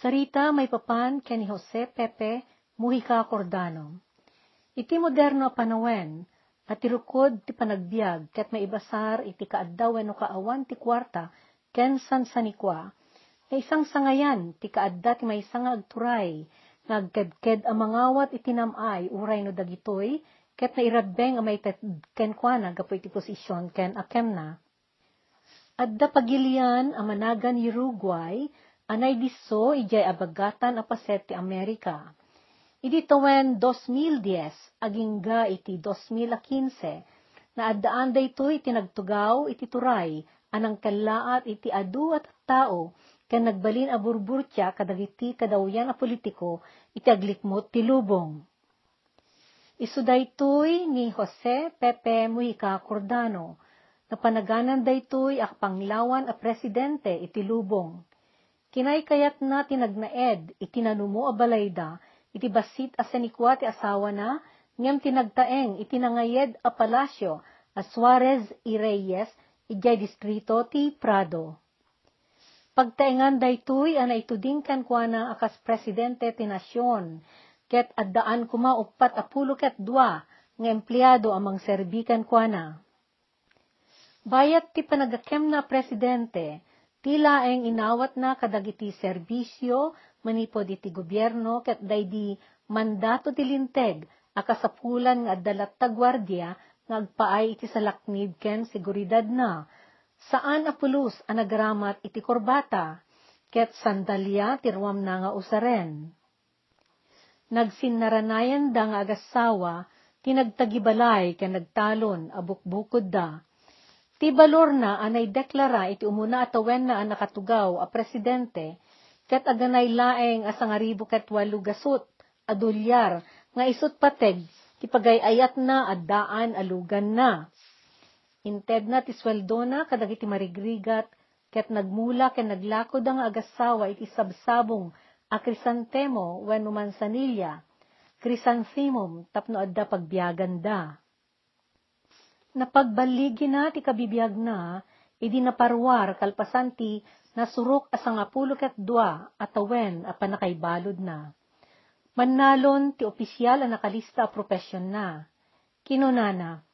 Sarita may papan ken ni Jose Pepe Mujica Cordano. Iti moderno panawen, at irukod ti panagbiag, ket maibasar iti kaaddaw no kaawan ti kwarta, ken sansanikwa, na isang sangayan, ti kaadda ti may nga agturay, nagkedked ang mangawat iti namay, uray no dagitoy, ket na irabbeng amay ken kwa na, gapo iti posisyon ken akem na. Adda pagilian amanagan Uruguay, anay diso ijay abagatan apaset ti Amerika Idi tawen 2010, aging ga iti 2015, na addaan da iti nagtugaw iti turay, anang kalaat iti adu at tao, kan nagbalin a burburtya kadagiti kadawyan a politiko, iti aglikmot ti lubong. Isu daytoy ni Jose Pepe Mujica Cordano, na panaganan daytoy ak panglawan a presidente iti lubong. Kinay kayat na tinagnaed iti nanumo a balayda, iti basit a sanikwa ti asawa na, ngem tinagtaeng iti nangayed a palasyo a Suarez y Reyes, ijay distrito ti Prado. Pagtaengan daytoy ana ituding kan kuana akas presidente ti nasyon, ket addaan kuma upat apulo ket dua nga empleyado amang serbikan kuana. Bayat ti panagakem na presidente, tila ang inawat na kadagiti serbisyo manipod iti gobyerno ket daydi mandato ti linteg akasapulan nga addalat ta gwardiya nga agpaay iti salaknib ken seguridad na saan apulus ang nagramat iti korbata ket sandalya tirwam na nga usaren. Nagsinaranayan da nga agasawa tinagtagibalay ken nagtalon abukbukod da. Ti balor na anay deklara iti umuna atawen na nakatugaw a presidente ket aganay laeng asangaribo ket walu gasot, adulyar, nga isot pateg, ti pagayayat na addaan alugan na. Inted na ti sweldo na kadagiti marigrigat, ket nagmula ken naglakod ang agasawa iti sabsabong a krisantemo when mansanilya, krisanthemum tapno adda pagbiyagan da. Napagbaligi na ti kabibiyag na, idi naparwar kalpasan ti nasurok asang apulo ket dua atawen a panakaibalod na. Mannalon ti opisyal a nakalista a profesyon na. Kinunana,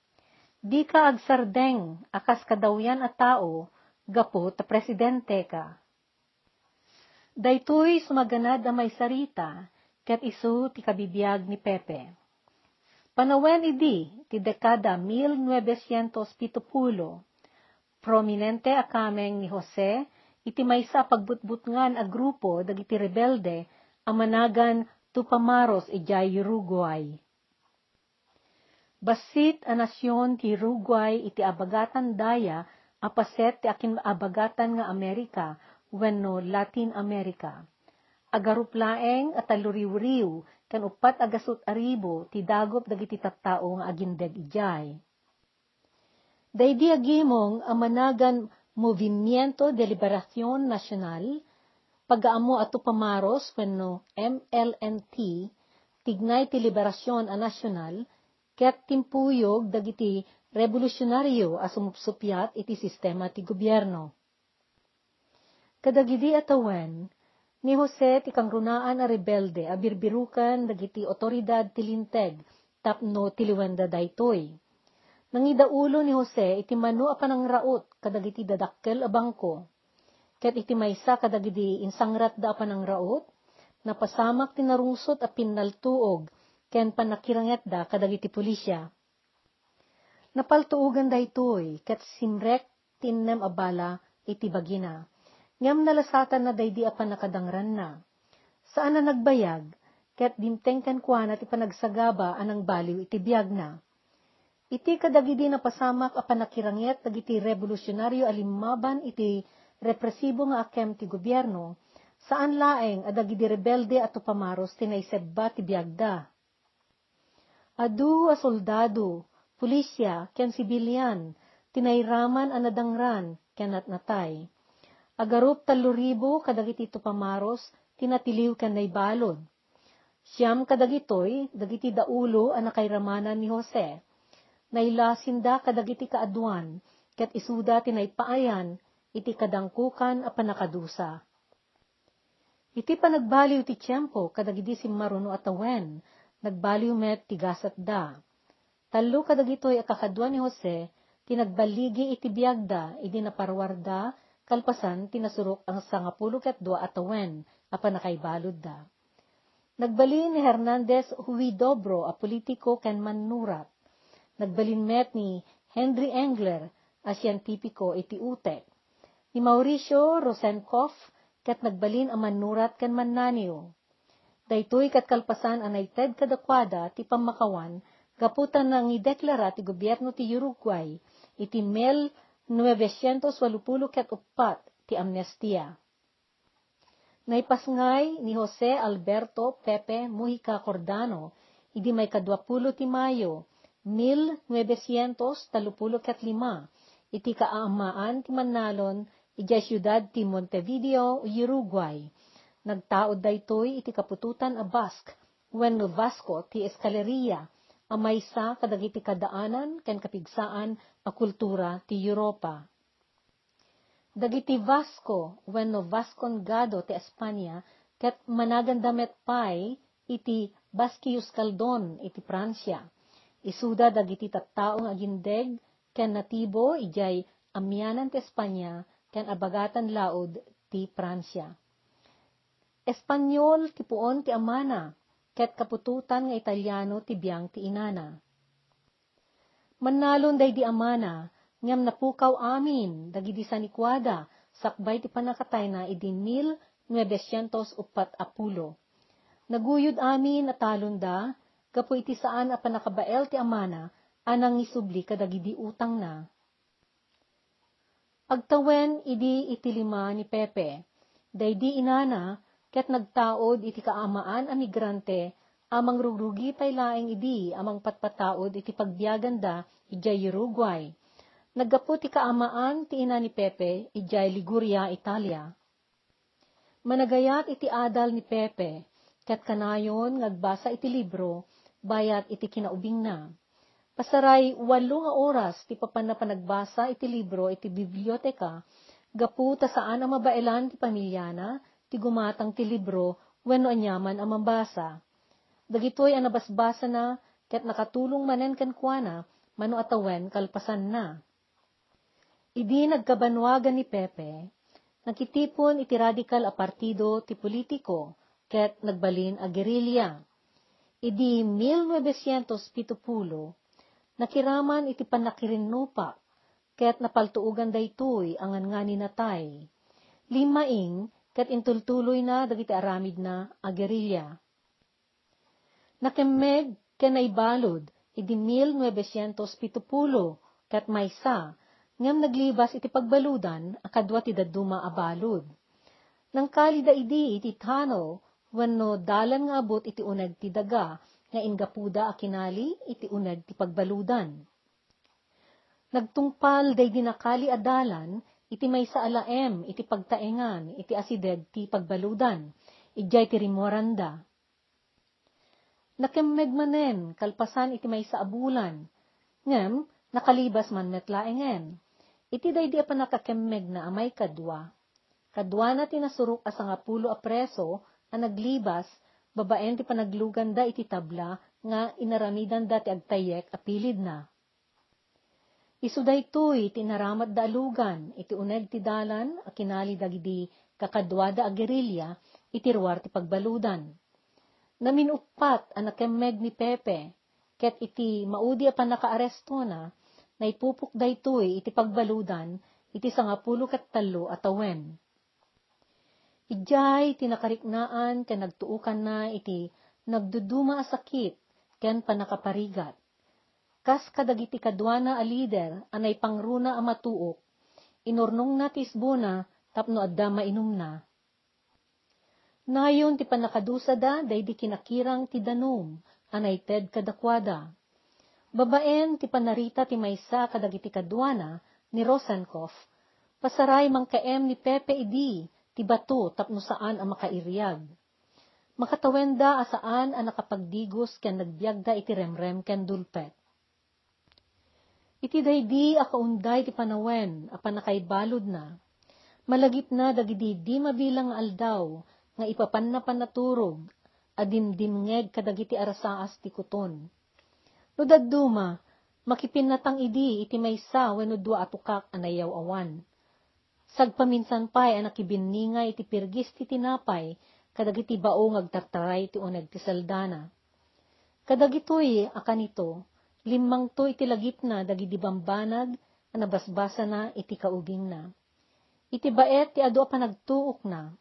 di ka agsardeng akas kadawyan a tao, gapo ta presidente ka. Daytoy sumaganad a may sarita, ket isu ti kabibiyag ni Pepe. Panawen idi ti dekada 1970, prominente a kameng ni Jose iti maysa pagbutbutngan a grupo dagiti rebelde a managan tupamaros ijay Uruguay. Basit a nasyon ti Uruguay iti abagatan daya apaset ti akin abagatan nga Amerika wenno Latin America. Agaruplaeng at aluriw-riw kan upat agasut aribo ti dagop dagiti tattao nga agindeg ijay. Daydi agimong amanagan Movimiento de Liberación Nacional, pagaamo ato pamaros wenno MLNT, tignay ti Liberasyon a Nacional, ket timpuyog dagiti revolusyonaryo a sumupsupyat iti sistema ti gobyerno. Kadagidi atawen, ni Jose ti kangrunaan a rebelde a birbirukan dagiti otoridad ti linteg tapno tiliwenda daytoy Nangidaulo ni Jose iti mano a panangraot kadagiti dadakkel a bangko. Ket iti maysa kadagiti insangrat da a panangraot, napasamak ti narungsot a pinnaltuog, ken panakiranget da kadagiti pulisya. Napaltuugan da itoy, ket simrek tinnem abala iti bagina. Ngam nalasatan na daydi a panakadangran na. Saan na nagbayag, ket dimtengkan kwa na ti panagsagaba anang baliw iti biyag na Iti kadagidi na pasamak a panakirangyet dagiti revolusyonaryo alimmaban iti represibo nga akem ti gobyerno, saan laeng adagidi rebelde at pamaros tinaysebba ti biagda. Adu a soldado, pulisya, ken sibilyan, tinayraman a nadangran, ken natnatay. Agarup taluribo kadagiti pamaros, tinatiliw ken naybalod. Siyam kadagitoy, dagiti daulo a nakayramanan ni Jose nailasinda kadagiti kaadwan, ket isuda tinaypaayan, iti kadangkukan a panakadusa. Iti pa nagbaliw ti tiyempo, kadagidi si maruno atawen, nagbaliw met tigasat da. Talo kadagitoy akakadwa ni Jose, tinagbaligi iti biyagda, idi naparwarda, kalpasan tinasurok ang sangapulo ket dua atawen, apan nakaibalod da. Nagbalin ni Hernandez Huidobro, a politiko ken manurat. Nagbalin met ni Henry Engler, a siyentipiko iti utek. Ni Mauricio Rosenkopf, ket nagbalin ang manurat ken mannaniw. Daytoy kat kalpasan anay ted kadakwada ti pamakawan, gaputan nang ideklara ti gobyerno ti Uruguay, iti mel 980 ket upat ti amnestia. Naipasngay ni Jose Alberto Pepe Mujica Cordano, idi may kadwapulo ti Mayo, 1935, iti kaamaan ti Manalon, ijay siyudad ti Montevideo, Uruguay. Nagtaod daytoy iti kapututan a Basque, wenno Vasco ti Escaleria, amay sa kadagiti kadaanan ken kapigsaan a kultura ti Europa. Dagiti Vasco, wenno Vascongado ti Espanya, ket managandamet pay iti Basquius Caldon iti Pransya. Isuda dagiti tattaong agindeg ken natibo ijay amyanan ti Espanya ken abagatan laod ti Pransya. Espanyol ti puon ti amana, ket kapututan nga Italiano ti biyang ti inana. Manalon day di amana, ngam napukaw amin, dagidi sanikwada, sakbay ti panakatay na idi 1904 apulo. Naguyod amin at talon da, gapu iti saan a panakabael ti amana, anang isubli kadagidi utang na. Agtawen idi itilima ni Pepe, daydi inana, ket nagtaod iti kaamaan a migrante, amang rugrugi pay laeng idi, amang patpataod iti pagbiaganda, ijay Uruguay. Naggapu ti kaamaan ti ina ni Pepe, ijay Liguria, Italia. Managayat iti adal ni Pepe, ket kanayon ngagbasa iti libro, bayat iti kinaubing na Pasaray, walo nga oras, ti papan na panagbasa iti libro iti biblioteka, gapu ta saan ang mabailan ti pamilyana, ti gumatang ti libro, wenno anyaman ang mambasa. Dagitoy ang nabasbasa na, ket nakatulong manen kan kuana, mano atawen kalpasan na. Idi nagkabanwagan ni Pepe, nakitipon iti radical a partido ti politiko, ket nagbalin a gerilya. Idi 1970, nakiraman iti panakirinnupa, ket napaltuugan daytoy angan nga ni natay. Limaing, ket intultuloy na dagiti aramid na agerilya. Nakemeg ken naibalod, idi 1970, ket maysa, ngam naglibas iti pagbaludan, akadwa ti daduma abalod. Nang kalida idi iti tano, wenno dalan nga abot iti uneg ti daga, nga ingapuda a kinali iti uneg ti pagbaludan. Nagtungpal day dinakali adalan, iti may sa alaem, iti pagtaengan, iti asideg ti pagbaludan, ijay ti rimoranda. Nakemmeg manen, kalpasan iti may sa abulan, ngem, nakalibas man metlaengen. Iti day di pa nakakemmeg na amay kadwa. Kadwa na tinasurok asangapulo a preso, a naglibas, babaen ti panaglugan da iti tabla nga inaramidan da ti agtayek apilid na. Isu daytoy tinaramat da alugan iti uneg ti dalan a kinali dagidi kakadwa da agerilya iti ruwar ti pagbaludan. Naminupat a nakemmeg ni Pepe ket iti maudi a panakaaresto na naipupok daytoy iti pagbaludan iti sangapulo kat talo atawen. Ijay tinakariknaan ken nagtuukan na iti nagduduma a sakit ken panakaparigat. Kas kadagiti kadwana a lider anay pangruna a matuok, inurnong na tisbuna tapno adda mainum na. Nayon ti panakadusa da day di kinakirang ti danum, anay ted kadakwada. Babaen ti panarita ti maysa kadagiti kadwana ni Rosenkopf, pasaray mang kaem ni Pepe idi, ti bato tapno saan ang makairiag. Makatawenda asaan ang nakapagdigos ken nagbiagda iti remrem ken dulpet. Iti daydi akaunday ti panawen, apan nakaibalod na. Malagip na dagidi di mabilang aldaw, nga ipapan na panaturog, adimdimngeg kadagiti arasaas ti kuton. No dadduma, makipinatang idi iti maysa wenno dua atukak anayaw awan. Sagpaminsan pay ang nakibinninga iti pirgis ti tinapay, kadagiti baong agtartaray ti uneg ti saldana. Kadagitoy akanito, limang to iti lagip na dagiti bambanag, nabasbasa na iti kauging na. Iti baet ti adu pa nagtuok na,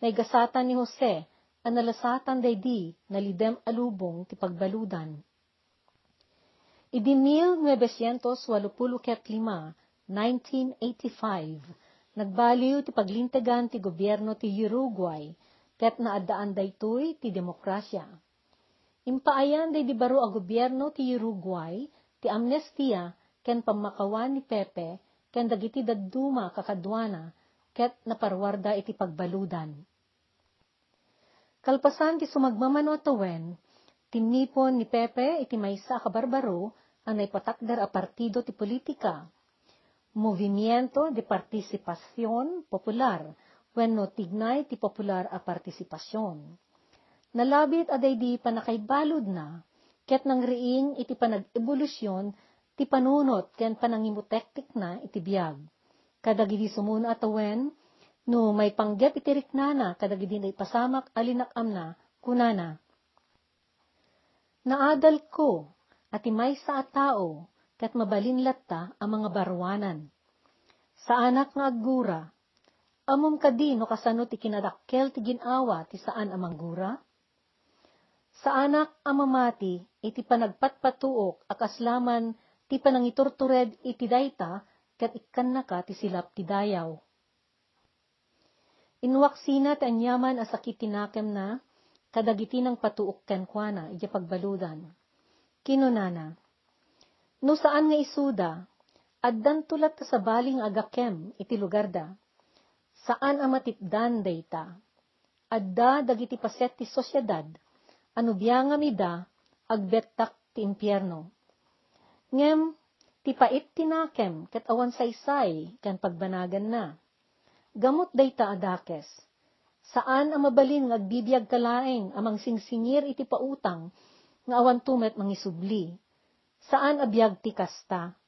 naigasatan ni Jose, analasatan daydi, nalidem alubong ti pagbaludan. Idi 1985, 1985, nagbaliw ti paglintagan ti gobyerno ti Uruguay, ket naadaan daytoy ti demokrasya. Impaayan day di baro a gobyerno ti Uruguay, ti amnestia, ken pamakawan ni Pepe, ken dagiti dadduma kakadwana, ket naparwarda iti pagbaludan. Kalpasan ti sumagmamano atawen, tinipon ni Pepe iti maysa kabarbaro, ang naipatakder a partido ti politika. Movimiento de Participación Popular, wenno tignay ti popular a partisipasyon. Nalabit aday di panakaibalod na, ket nang riing iti panag-evolusyon ti panunot ken panangimutektik na iti biyag. Kadagidi sumuna atawen, no may panggep iti riknana, kadagidi na ipasamak alinakam na, kunana. Naadal ko, at imay sa tao, kat mabalinlat ta ang mga barwanan. Sa anak nga aggura, amom kadi no kasano ti kinadakkel ti ginawa ti saan amang gura? Sa anak amamati, iti panagpatpatuok akaslaman ti panangiturtured iti dayta, kat ikkan na ti silap ti dayaw. Inwaksina ti anyaman a sakit tinakem na, kadagiti ng patuok kenkwana, iti pagbaludan. Kinunana, no saan nga isuda, addan tulat sa baling agakem iti lugar da, saan ang matitdan dayta, adda dagiti paset ti sosyedad, biya nga mida, agbettak ti impyerno Ngem, ti tinakem, ket awan saysay, kan pagbanagan na. Gamot dayta adakes. Saan ang mabalin nga kalaeng amang singsingir iti pautang, nga awan tumet mangisubli. Saan abiyag ti kasta?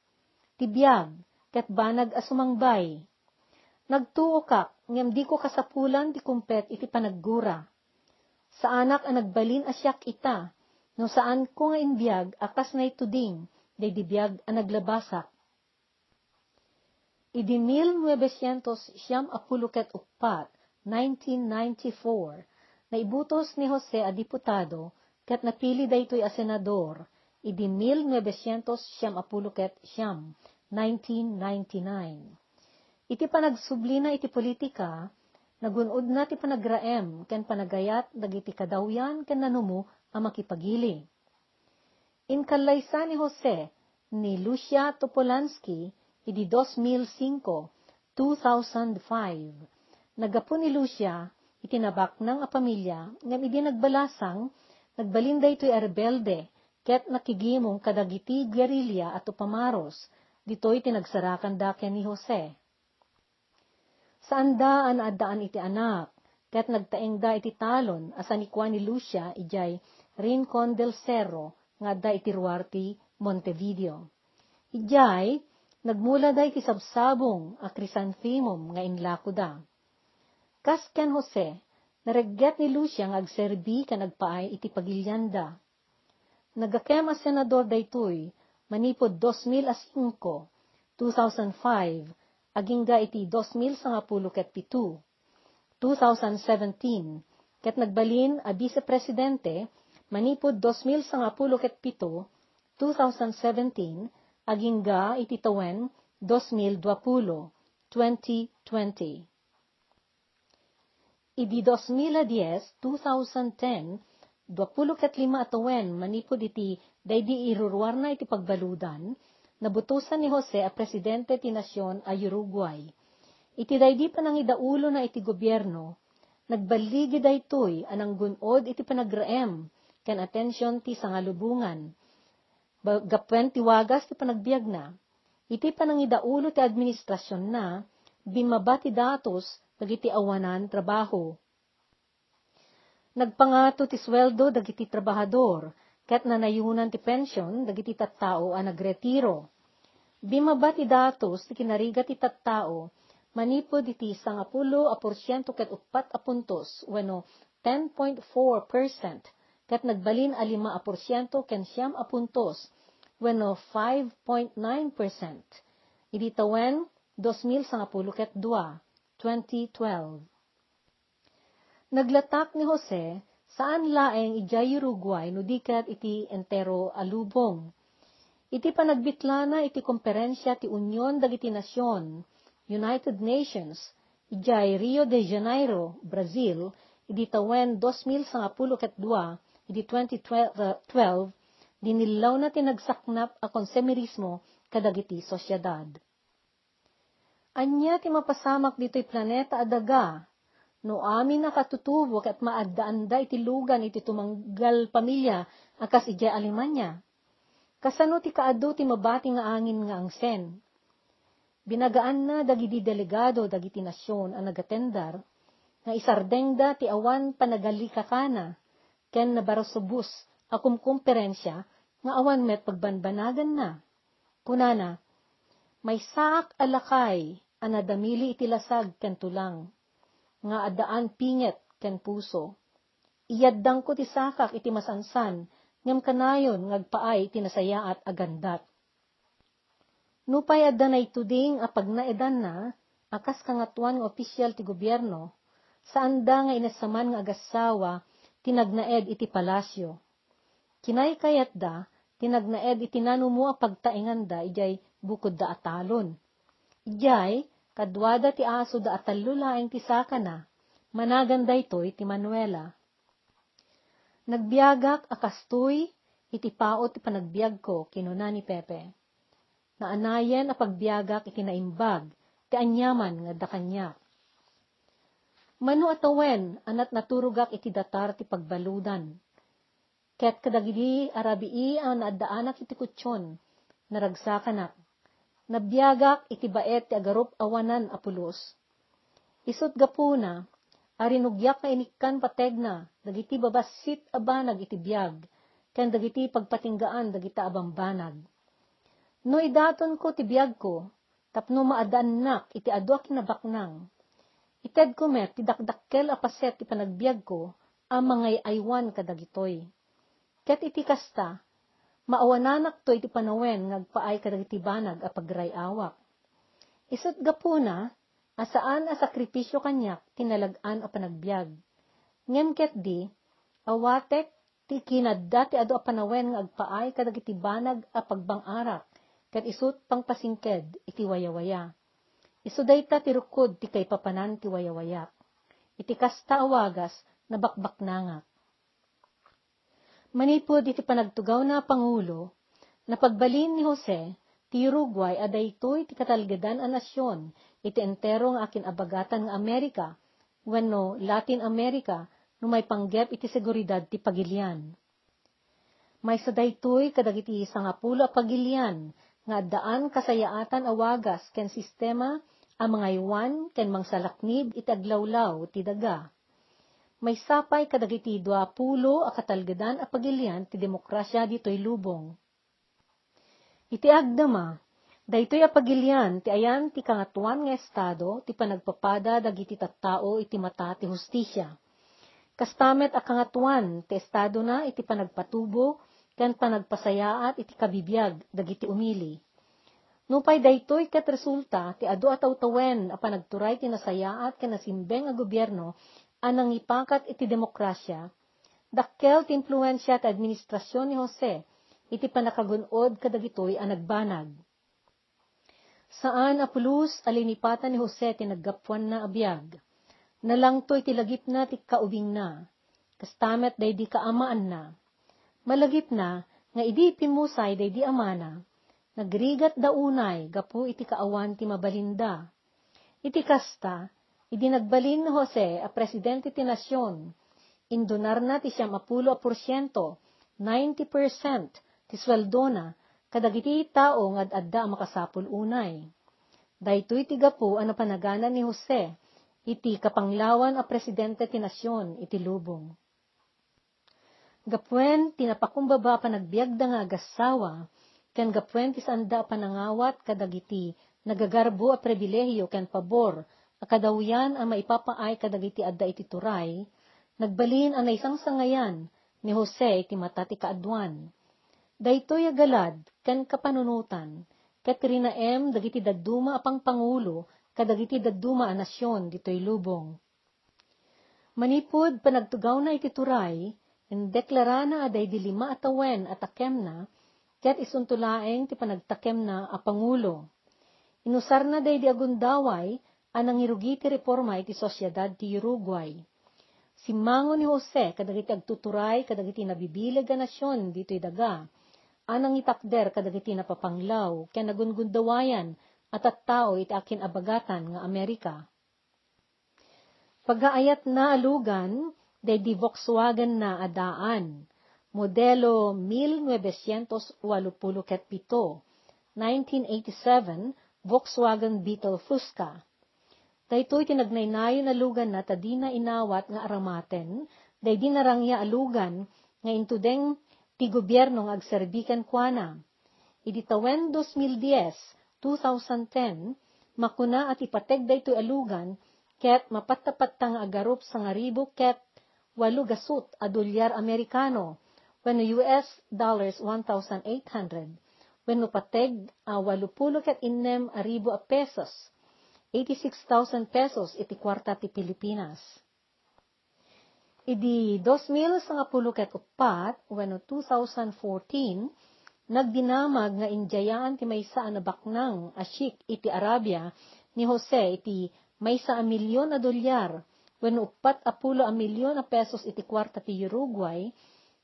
Ti biyag, ket banag asumangbay. Nagtuo kak, ngem di ko kasapulan ti kumpet iti panaggura. Sa anak ang nagbalin asyak ita, no saan ko nga inbiyag akas na ituding, day dibiyag ang naglabasak. Idi 1900 siyam apuluket ukpat, 1994, na ibutos ni Jose a diputado, kat napili daytoy a senador, idi 1900 siyam apuluket siyam, 1999. Iti panagsublina iti politika, nagunod na ti panagraem, ken panagayat dagiti kadawyan ken nanumo ang makipagili Inkalaysa ni Jose ni Lucia Topolansky idi 2005, 2005. Nagapo ni Lucia, itinabak ng a pamilya, ngam idi nagbalasang, nagbalinda ito'y arbelde, ket nakigimong kadagiti guerrilla at upamaros, dito'y tinagsarakan daken ni Jose. Saan daan adaan iti anak, ket nagtaeng da iti talon, asan ikwa ni Lucia, ijay Rincon del Cerro, nga da iti Ruarte, Montevideo. Ijay, nagmula da iti sabsabong a krisanthemum nga inlako da. Kas ken Jose, naregget ni Lucia nga agserbi ka nagpaay iti pagilyanda. Nagakem a senador daytoy, manipod 2005, 2005, agingga iti 2010 ket 7, 2017, ket nagbalin a vice-presidente manipod 2010 ket 7, 2017, agingga iti tawen 2020, 2020. Idi 2010, 2010, 20 ket 5 atawen manipod iti daydi iruruar na iti pagbaludan, nabutusan ni Jose a presidente ti nasyon a Uruguay. Iti daydi pa nang idaulo na iti gobyerno, nagbaligi daytoy anang gunod iti panagraem ken atensyon ti sangalubungan. Gapwen ti wagas ti panagbiag na, iti panangidaulo ti administrasyon na, bimaba ti datos dagiti awanan trabaho. Nagpangato ti sweldo dagiti trabahador, ket nanayunan ti pensyon dagiti tattao a nagretiro. Bimaba ti ti kinariga ti tattao, manipod iti sangapulo a porsyento ket upat a puntos, weno 10.4%, ket nagbalin a lima a porsyento ken siyam a puntos, weno 5.9%. Idi tawen, 2010 ket 2, 2012. Naglatak ni Jose, saan laeng ijay Uruguay no dikat iti entero alubong. Iti panagbitlana iti komperensya ti Union dagiti Nasyon, United Nations, ijay Rio de Janeiro, Brazil, iti tawen 2012 ket 2, iti 2012, dinilaw na tinagsaknap a konsemerismo kadagiti sosyedad. Anya ti mapasamak dito'y planeta adaga, No amin nakatutubo kat maaddaanda iti lugan iti tumanggal pamilya akas ijay Alemanya. Kasano ti kaado ti mabati nga angin nga angsen. Binagaan na dagiti delegado dagiti nasyon ang nagatendar nga isardengda ti awan panagalikakana ken nabarasubus akum kumperensya nga awan met pagbanbanagan na. Kunana, may saak alakay anadamili iti lasag ken tulang nga adaan pinget ken puso. Iyaddang ko ti sakak iti masansan, ngem kanayon ngagpaay iti nasayaat agandat. Nupay adda na ituding apag naedan na, akas kangatuan nga opisyal ti gobyerno, saan da nga inasaman nga agasawa, tinagnaed iti palasyo. Kinay kayat da, tinagnaed iti nanumo a pagtaingan da, ijay bukod da atalon. Ijay, kadwada ti aso da atalulaeng ti saka na, managanda ito'y ti Manuela. Nagbiagak akastoy, iti paot ti panagbiag ko, kinuna ni Pepe. Naanayan a pagbiagak iti naimbag, ti anyaman nga da kanya. Mano atawen, anat naturugak iti datar ti pagbaludan. Ket kadagidi arabii ang naadaanak iti kutsyon, naragsakanak Nabiyagak iti baet ti agarup awanan apulos. Isot gapuna, arinugyak na inikkan pategna, dagiti babasit abanag iti biyag, ken dagiti pagpatinggaan dagita abambanag. No idaton ko ti biyag ko, tapno maadanak iti adwa kinabaknang. Ited ko met, ti dakdakkel apaset ti panagbiag ko, ang mga aywan kadagitoy. Ket iti kasta, Maawananak to iti panawen ngagpaay kadagiti banag a paggrayawak. Isot gapuna, asaan a sakripisyo kanyak tinalagan a panagbiag. Ngem ket di, awatek ti kinadda ti ado a panawen nga agpaay kadagiti banag a pagbangarak, ket isut pangpasingked iti wayawaya. Isu dayta ti rukod ti kay papanan ti wayawaya. Iti kasta awagas na bakbaknangak. Manipod iti panagtugaw na Pangulo, na pagbalin ni Jose, ti Uruguay aday ito'y ti katalgadan a nasyon, iti entero nga akin abagatan nga Amerika, wenno Latin America, no may panggep iti seguridad ti pagilian. May saday to'y kadagiti sangapulo a pagilian, nga daan kasayaatan awagas ken sistema a mga iwan ken mangsalaknib iti aglawlaw ti daga may sapay kadagiti dua pulo a katalgadan a pagilian ti demokrasya ditoy lubong. Iti agdama, daytoy a pagilian ti ayan ti kangatuan nga estado ti panagpapada dagiti tattao iti mata ti hustisya. Kastamet a kangatuan ti estado na iti panagpatubo ken panagpasayaat iti kabibiyag dagiti umili. Nupay daytoy ket resulta ti adu a tawtawen a panagturay ti nasayaat ken nasimbeng a gobyerno anang ipangkat iti demokrasya, dakkel ti impluensya ti administrasyon ni Jose, iti panakagunod kadagitoy ang nagbanag. Saan apulus alinipatan ni Jose ti naggapuan na abiyag, nalangto iti lagip na ti kaubing na, kastamet day di kaamaan na. Malagip na, nga idi pimusay day di amana, nagrigat daunay, gapu iti kaawan ti mabalinda. Iti kasta, Idinagbalin ni Jose a presidente ti nasyon, indunar na ti siyam apulo a porsyento, 90% ti sweldo na, kadagiti tao nga adda makasapul unay. Daytoy ti gapo ano panaganan ni Jose, iti kapanglawan a presidente ti nasyon iti lubong. Gapwen, tinapakumbaba pa nagbiagda nga agasawa, ken gapwen ti sanda panangawat kadagiti, nagagarbo a pribilehiyo ken pabor, akadawian ang maipapaay kadagiti adda iti turay, nagbalin ang naisang sangayan ni Jose iti mata ti kaadwan. Daytoy agalad, ken kapanunutan, ket rinaem dagiti dadduma apang pangulo, kadagiti dadduma a nasyon ditoy lubong. Manipod panagtugaw na iti turay, indeklara na aday di lima atawen at akem na, ket isuntulaeng ti panagtakem na a pangulo. Inusar na day di agundaway, anang irugi ti reforma iti sosyedad ti Uruguay. Simango ni Jose kadagiti agtuturay kadagiti nabibilag a nasyon dito'y daga. Anang itakder kadagiti napapanglaw ken nagungundawayan at at tao iti akin abagatan nga Amerika. Pagaayat na alugan, day di Volkswagen na adaan, modelo 1987, 1987, Volkswagen Beetle Fusca. Daytoy tinagnaynayo na lugan na tadina inawat nga aramaten, day di narangya alugan nga intudeng ti gobyerno nga agserbikan kuana. Idi tawen 2010, 2010, makuna at ipateg daytoy alugan, ket mapatapat nga agarup sa nga ribo ket walu gasut a dolyar Amerikano, when US dollars 1,800, when pateg a walupulo ket innem a ribo a pesos, 86,000 pesos iti kwarta ti Pilipinas. Idi 2000 sa pulo ket upat, when 2014, nagdinamag nga injayaan ti maysa na baknang asyik iti Arabia ni Jose iti maysa a milyon a dolyar, when upat a pulo a milyon a pesos iti kwarta ti Uruguay,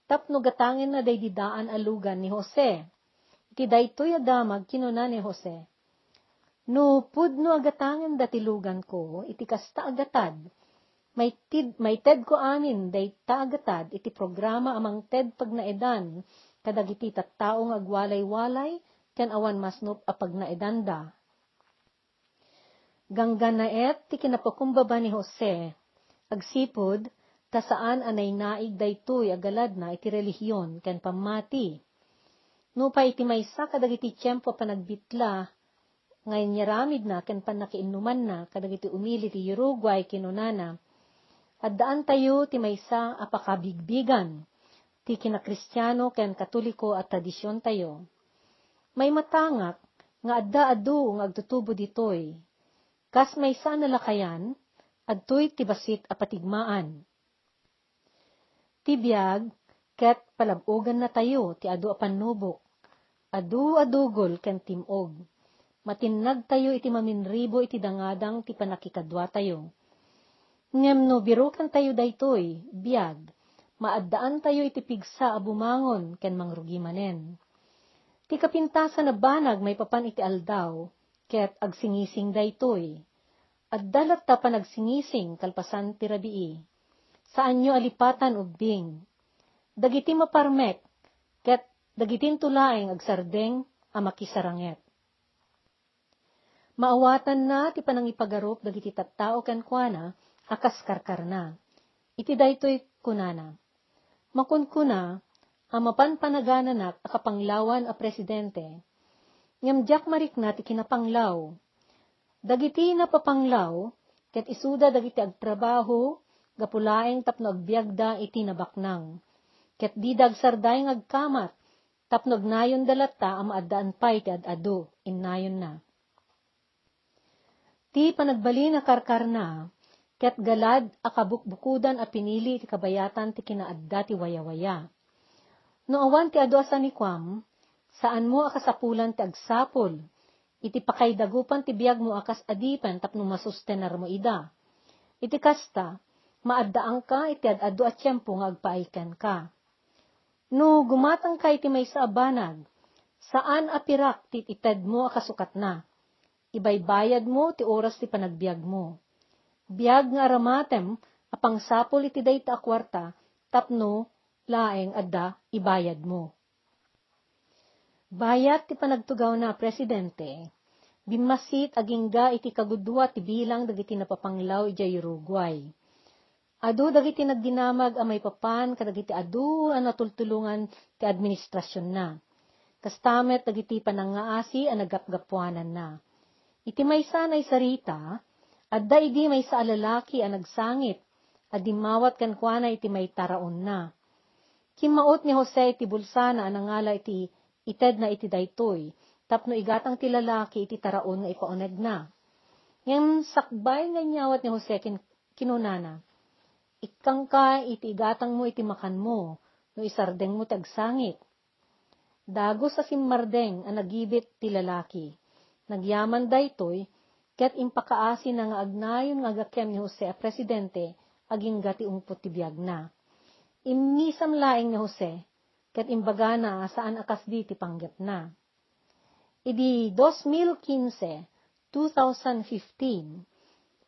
tapno gatangin na day didaan alugan ni Jose. Iti daytoy adamag kinuna ni Jose. No pudno agatangin datilugan ko, iti kasta agatad. May, tid, may ted ko amin, day ta agatad, iti programa amang ted pag naedan, kadagiti tattaong agwalay-walay, ken awan masnop apag naedanda. Ganggan na et, ti kinapakumbaba ni Jose, agsipod, kasaan anay naig daytoy agalad na iti relihiyon, ken pamati. No pa iti maysa kadagiti tiyempo panagbitla, ngayon yaramid na, ken panakiinuman na, kadagiti umili ti Uruguay kinunana, at daan tayo ti maysa apakabigbigan, ti kinakristyano ken katoliko at tradisyon tayo. May matangak, nga adda adu nga agtutubo ditoy, kas maysa nalakayan, adtoy ti basit a patigmaan. Tibiyag, ket palabugan na tayo ti adu a panubok, adu adugol ken timog matinag tayo iti maminribo iti dangadang ti panakikadwa tayo. Ngem no birukan tayo daytoy, biyag, maaddaan tayo iti pigsa abumangon ken mangrugi manen. Ti kapintasan na banag may papan iti aldaw, ket agsingising daytoy. Addalat ta panagsingising kalpasan ti rabii. Saan nyo alipatan ubing? Dagiti maparmek, ket dagitin tulaeng agsardeng amakisaranget maawatan na ti panangipagarup dagiti tattao ken kuana akas karkar na. Iti daytoy kunana. Makun kuna, amapan panagananak akapanglawan a presidente, ngam jak marik na ti kinapanglaw. Dagiti napapanglaw, ket isuda dagiti agtrabaho, gapulaeng tapno agbiagda iti nabaknang. Ket di dagsarday agkamat, tapno nayon dalata am addaan pay ti adado, innayon na. Ti panagbali na karkar na, ket galad akabukbukudan a pinili ti kabayatan ti kinaadda ti wayawaya. No awan ti adu ni Kwam, saan mo akasapulan ti agsapol, iti pakaydagupan ti biyag mo akas adipan tapno masustenar mo ida. Iti kasta, maaddaang ka iti adado at tiyempo nga agpaikan ka. No gumatang ka iti may sa abanag, saan apirak ti ited mo akasukat na Ibaybayad mo ti oras ti panagbiag mo. Biag nga aramatem, apang sapol iti dayta akwarta, tapno, laeng adda, ibayad mo. Bayat ti panagtugaw na presidente, bimasit agingga iti kagudwa ti bilang dagiti napapanglaw ija Uruguay. Adu dagiti nagdinamag amay papan kadagiti adu ang natultulungan ti administrasyon na. Kastamet dagiti panangaasi ang nagapgapuanan na. Iti may sanay sarita, adda idi may sa alalaki ang nagsangit, adi mawat kankwana iti may taraon na. Kimaot ni Jose iti bulsana ang nangala iti ited na iti daytoy, tapno igatang ti lalaki iti taraon nga ipauneg na. Ngayon sakbay nga nyawat ni Jose kin, kinunana, ikang ka iti igatang mo iti makan mo, no isardeng mo tagsangit. Dago sa simmardeng ang nagibit ti lalaki. Nagyaman daytoy, ket impakaasi na nga agnayon nga gakem ni Jose a presidente, aging gati umpot ti biyag na. Immisam laing ni Jose, ket imbaga na saan akas di ti panggap na. Idi 2015, 2015,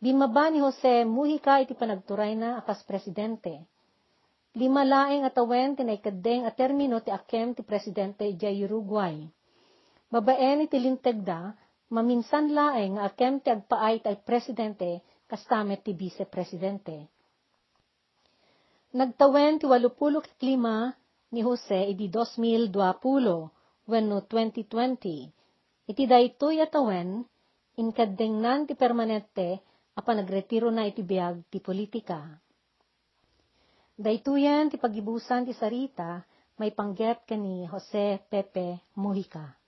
Bimaba ni Jose muhika iti panagturay na akas presidente. Lima laeng atawen tinaykadeng at termino ti akem ti presidente jay Uruguay. Babaen iti lintegda, maminsan laeng akem ti agpaay ti presidente kastamet ti vice-presidente. Nagtawen ti walupulok klima ni Jose iti 2020 wenno 2020. Iti daytoy atawen, inkadeng nan ti permanente apan nagretiro na iti biag ti politika. Daytoyan ti pagibusan ti sarita, may pangget kani Jose Pepe Mujica.